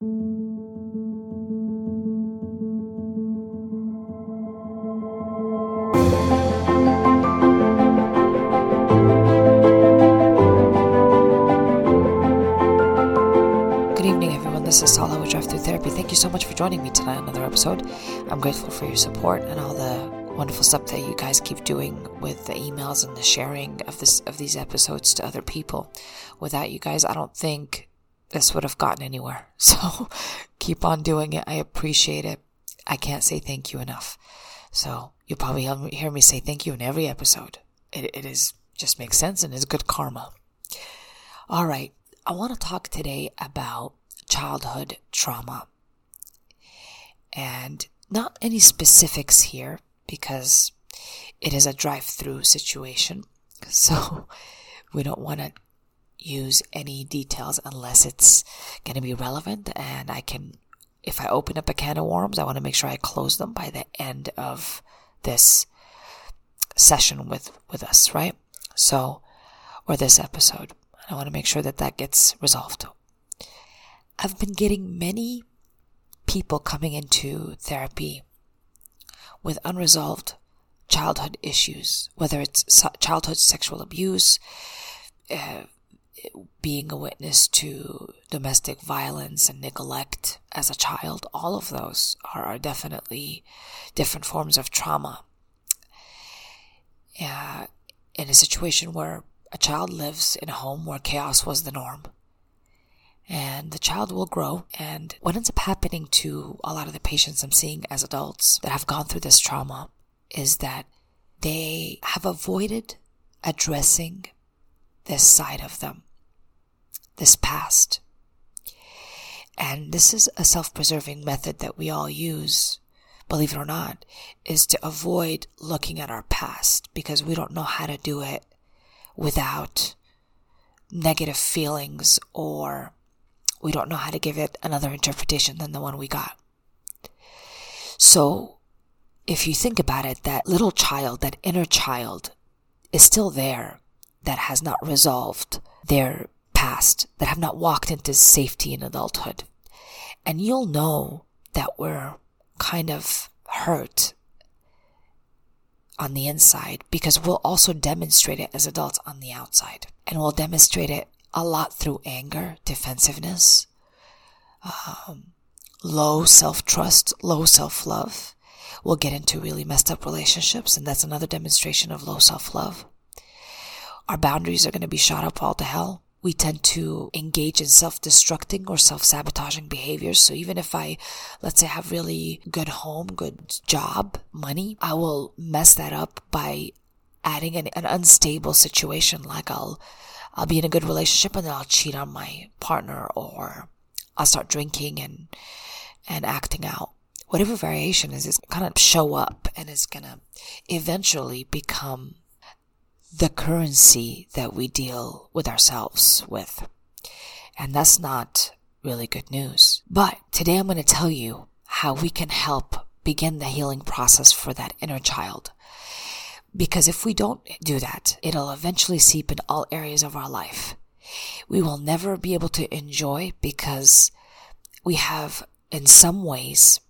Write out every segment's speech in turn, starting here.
Good evening, everyone. This is Tala with Drive Through Therapy. Thank you so much for joining me tonight on another episode. I'm grateful for your support and all the wonderful stuff that you guys keep doing with the emails and the sharing of this of these episodes to other people. Without you guys, I don't think this would have gotten anywhere. So keep on doing it. I appreciate it. I can't say thank you enough. So you'll probably hear me say thank you in every episode. It, it is just makes sense and is good karma. All right. I want to talk today about childhood trauma. And not any specifics here because it is a drive through situation. So we don't want to use any details unless it's going to be relevant. And I can, if I open up a can of worms, I want to make sure I close them by the end of this session with, with us, right? So, or this episode. I want to make sure that that gets resolved. I've been getting many people coming into therapy with unresolved childhood issues, whether it's childhood sexual abuse, uh, being a witness to domestic violence and neglect as a child, all of those are, are definitely different forms of trauma. Uh, in a situation where a child lives in a home where chaos was the norm. And the child will grow. And what ends up happening to a lot of the patients I'm seeing as adults that have gone through this trauma is that they have avoided addressing this side of them, this past. And this is a self preserving method that we all use, believe it or not, is to avoid looking at our past because we don't know how to do it without negative feelings or we don't know how to give it another interpretation than the one we got. So, if you think about it, that little child, that inner child is still there that has not resolved their past, that have not walked into safety in adulthood. And you'll know that we're kind of hurt on the inside because we'll also demonstrate it as adults on the outside. And we'll demonstrate it a lot through anger, defensiveness, um, low self trust, low self love. We'll get into really messed up relationships, and that's another demonstration of low self love. Our boundaries are going to be shot up all to hell we tend to engage in self-destructing or self-sabotaging behaviors. So even if I, let's say, have really good home, good job, money, I will mess that up by adding an, an unstable situation. Like I'll, I'll be in a good relationship and then I'll cheat on my partner or I'll start drinking and, and acting out. Whatever variation is, it's of show up and it's gonna eventually become the currency that we deal with ourselves with. And that's not really good news. But today I'm going to tell you how we can help begin the healing process for that inner child. Because if we don't do that, it'll eventually seep in all areas of our life. We will never be able to enjoy because we have, in some ways,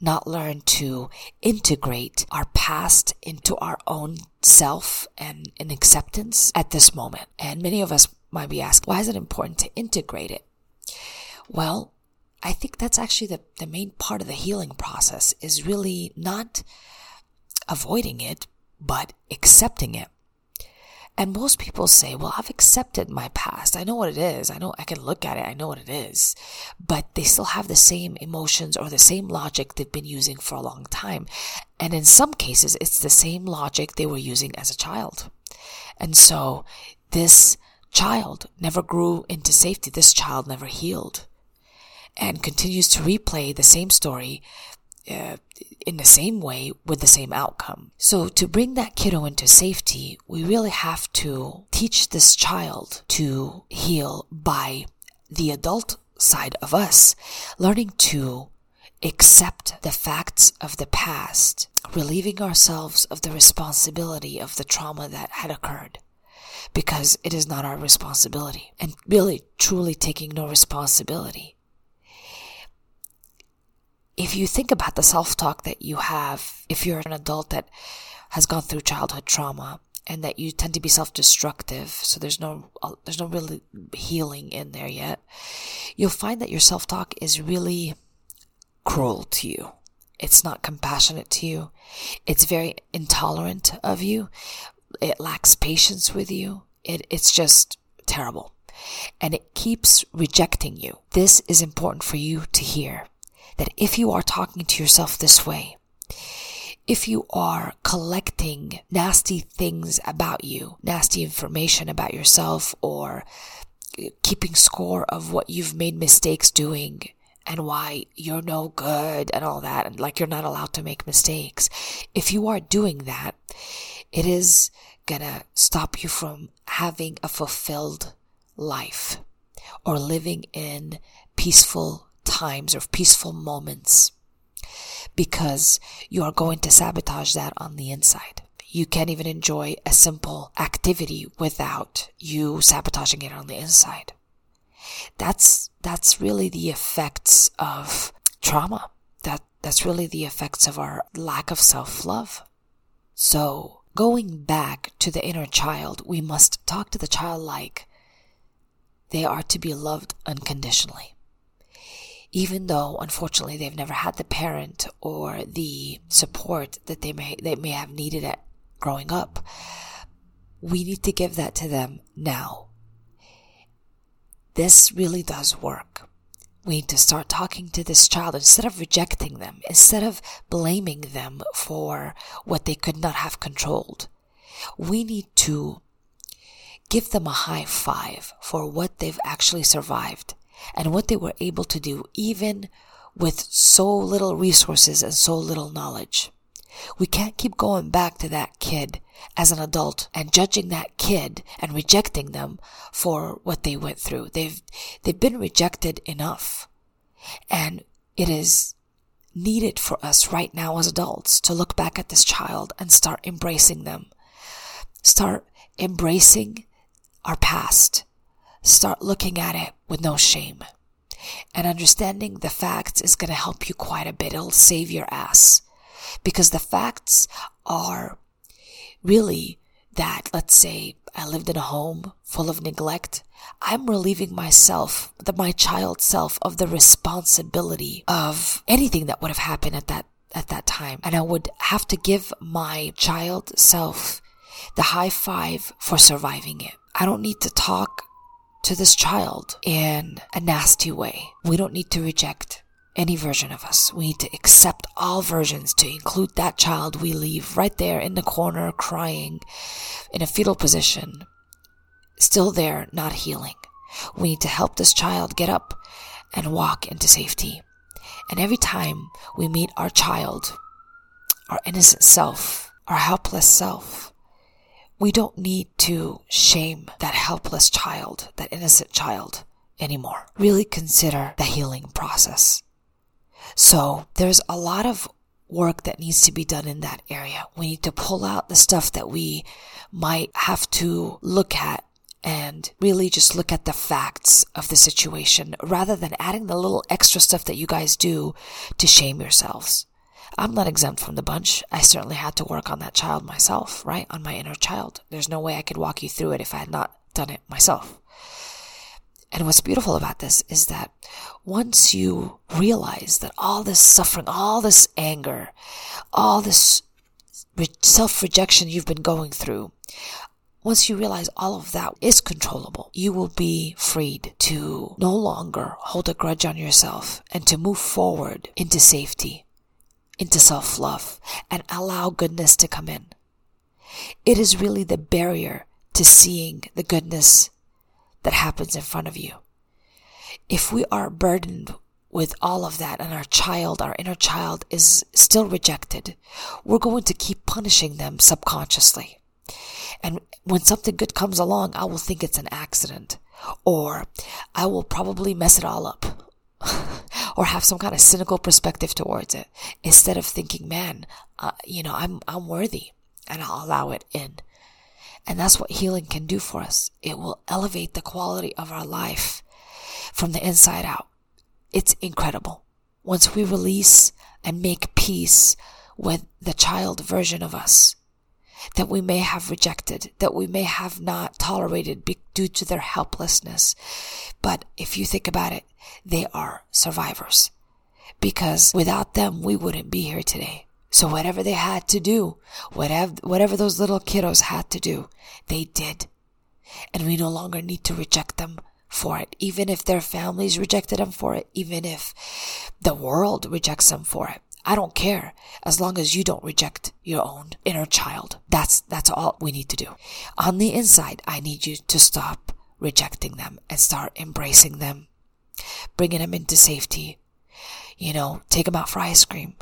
not learn to integrate our past into our own self and, and acceptance at this moment. And many of us might be asked, why is it important to integrate it? Well, I think that's actually the, the main part of the healing process is really not avoiding it, but accepting it. And most people say, well, I've accepted my past. I know what it is. I know I can look at it. I know what it is. But they still have the same emotions or the same logic they've been using for a long time. And in some cases, it's the same logic they were using as a child. And so this child never grew into safety. This child never healed and continues to replay the same story uh, in the same way with the same outcome. So to bring that kiddo into safety, we really have to teach this child to heal by the adult side of us, learning to accept the facts of the past, relieving ourselves of the responsibility of the trauma that had occurred. Because it is not our responsibility. And really, truly taking no responsibility if you think about the self talk that you have, if you're an adult that has gone through childhood trauma and that you tend to be self destructive, so there's no, uh, there's no really healing in there yet, you'll find that your self talk is really cruel to you. It's not compassionate to you. It's very intolerant of you. It lacks patience with you. It, it's just terrible. And it keeps rejecting you. This is important for you to hear that if you are talking to yourself this way, if you are collecting nasty things about you, nasty information about yourself, or keeping score of what you've made mistakes doing and why you're no good and all that, and like you're not allowed to make mistakes, if you are doing that, it is gonna stop you from having a fulfilled life or living in peaceful times or peaceful moments because you are going to sabotage that on the inside. You can't even enjoy a simple activity without you sabotaging it on the inside. That's, that's really the effects of trauma. That, that's really the effects of our lack of self-love. So going back to the inner child, we must talk to the child like they are to be loved unconditionally even though unfortunately they've never had the parent or the support that they may they may have needed at growing up we need to give that to them now. This really does work. We need to start talking to this child instead of rejecting them instead of blaming them for what they could not have controlled. We need to give them a high five for what they've actually survived and what they were able to do even with so little resources and so little knowledge. We can't keep going back to that kid as an adult and judging that kid and rejecting them for what they went through. They've, they've been rejected enough. And it is needed for us right now as adults to look back at this child and start embracing them. Start embracing our past start looking at it with no shame. And understanding the facts is going to help you quite a bit. It'll save your ass. Because the facts are really that, let's say, I lived in a home full of neglect. I'm relieving myself, the, my child self, of the responsibility of anything that would have happened at that, at that time. And I would have to give my child self the high five for surviving it. I don't need to talk to this child in a nasty way. We don't need to reject any version of us. We need to accept all versions to include that child we leave right there in the corner crying in a fetal position, still there, not healing. We need to help this child get up and walk into safety. And every time we meet our child, our innocent self, our helpless self, we don't need to shame that helpless child, that innocent child anymore. Really consider the healing process. So there's a lot of work that needs to be done in that area. We need to pull out the stuff that we might have to look at and really just look at the facts of the situation rather than adding the little extra stuff that you guys do to shame yourselves. I'm not exempt from the bunch. I certainly had to work on that child myself, right? On my inner child. There's no way I could walk you through it if I had not done it myself. And what's beautiful about this is that once you realize that all this suffering, all this anger, all this self rejection you've been going through, once you realize all of that is controllable, you will be freed to no longer hold a grudge on yourself and to move forward into safety into self love and allow goodness to come in. It is really the barrier to seeing the goodness that happens in front of you. If we are burdened with all of that and our child, our inner child is still rejected, we're going to keep punishing them subconsciously. And when something good comes along, I will think it's an accident or I will probably mess it all up or have some kind of cynical perspective towards it instead of thinking, man, uh, you know, I'm, I'm worthy and I'll allow it in. And that's what healing can do for us. It will elevate the quality of our life from the inside out. It's incredible once we release and make peace with the child version of us that we may have rejected, that we may have not tolerated due to their helplessness. But if you think about it, they are survivors because without them, we wouldn't be here today. So whatever they had to do, whatever, whatever those little kiddos had to do, they did. And we no longer need to reject them for it, even if their families rejected them for it, even if the world rejects them for it. I don't care as long as you don't reject your own inner child. That's, that's all we need to do. On the inside, I need you to stop rejecting them and start embracing them, bringing them into safety. You know, take them out for ice cream,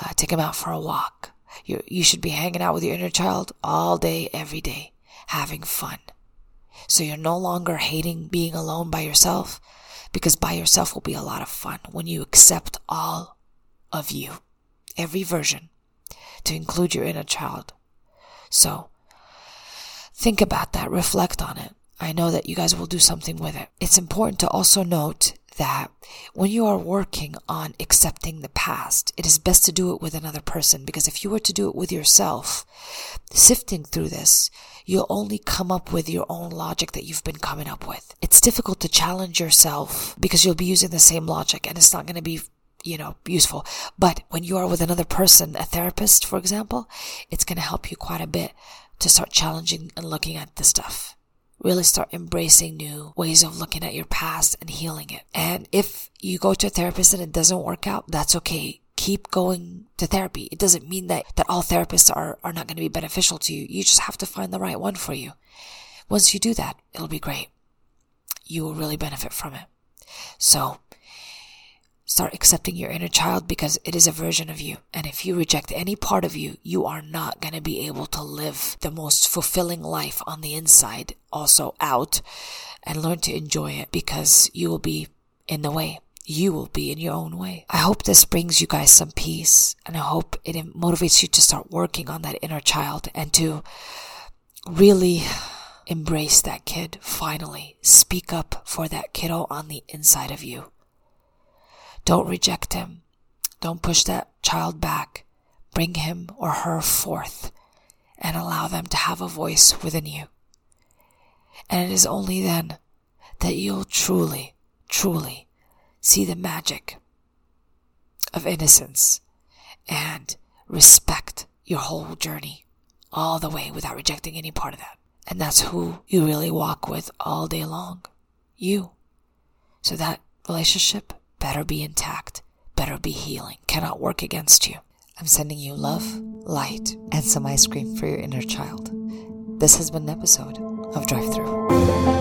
uh, take them out for a walk. You, you should be hanging out with your inner child all day, every day, having fun. So you're no longer hating being alone by yourself because by yourself will be a lot of fun when you accept all of you, every version, to include your inner child. So, think about that, reflect on it. I know that you guys will do something with it. It's important to also note that when you are working on accepting the past, it is best to do it with another person because if you were to do it with yourself, sifting through this, you'll only come up with your own logic that you've been coming up with. It's difficult to challenge yourself because you'll be using the same logic and it's not going to be you know, useful. But when you are with another person, a therapist, for example, it's going to help you quite a bit to start challenging and looking at the stuff. Really start embracing new ways of looking at your past and healing it. And if you go to a therapist and it doesn't work out, that's okay. Keep going to therapy. It doesn't mean that, that all therapists are, are not going to be beneficial to you. You just have to find the right one for you. Once you do that, it'll be great. You will really benefit from it. So Start accepting your inner child because it is a version of you. And if you reject any part of you, you are not going to be able to live the most fulfilling life on the inside, also out, and learn to enjoy it because you will be in the way. You will be in your own way. I hope this brings you guys some peace and I hope it motivates you to start working on that inner child and to really embrace that kid finally. Speak up for that kiddo on the inside of you. Don't reject him. Don't push that child back. Bring him or her forth and allow them to have a voice within you. And it is only then that you'll truly, truly see the magic of innocence and respect your whole journey all the way without rejecting any part of that. And that's who you really walk with all day long. You. So that relationship better be intact, better be healing, cannot work against you. I'm sending you love, light, and some ice cream for your inner child. This has been an episode of Drive Through.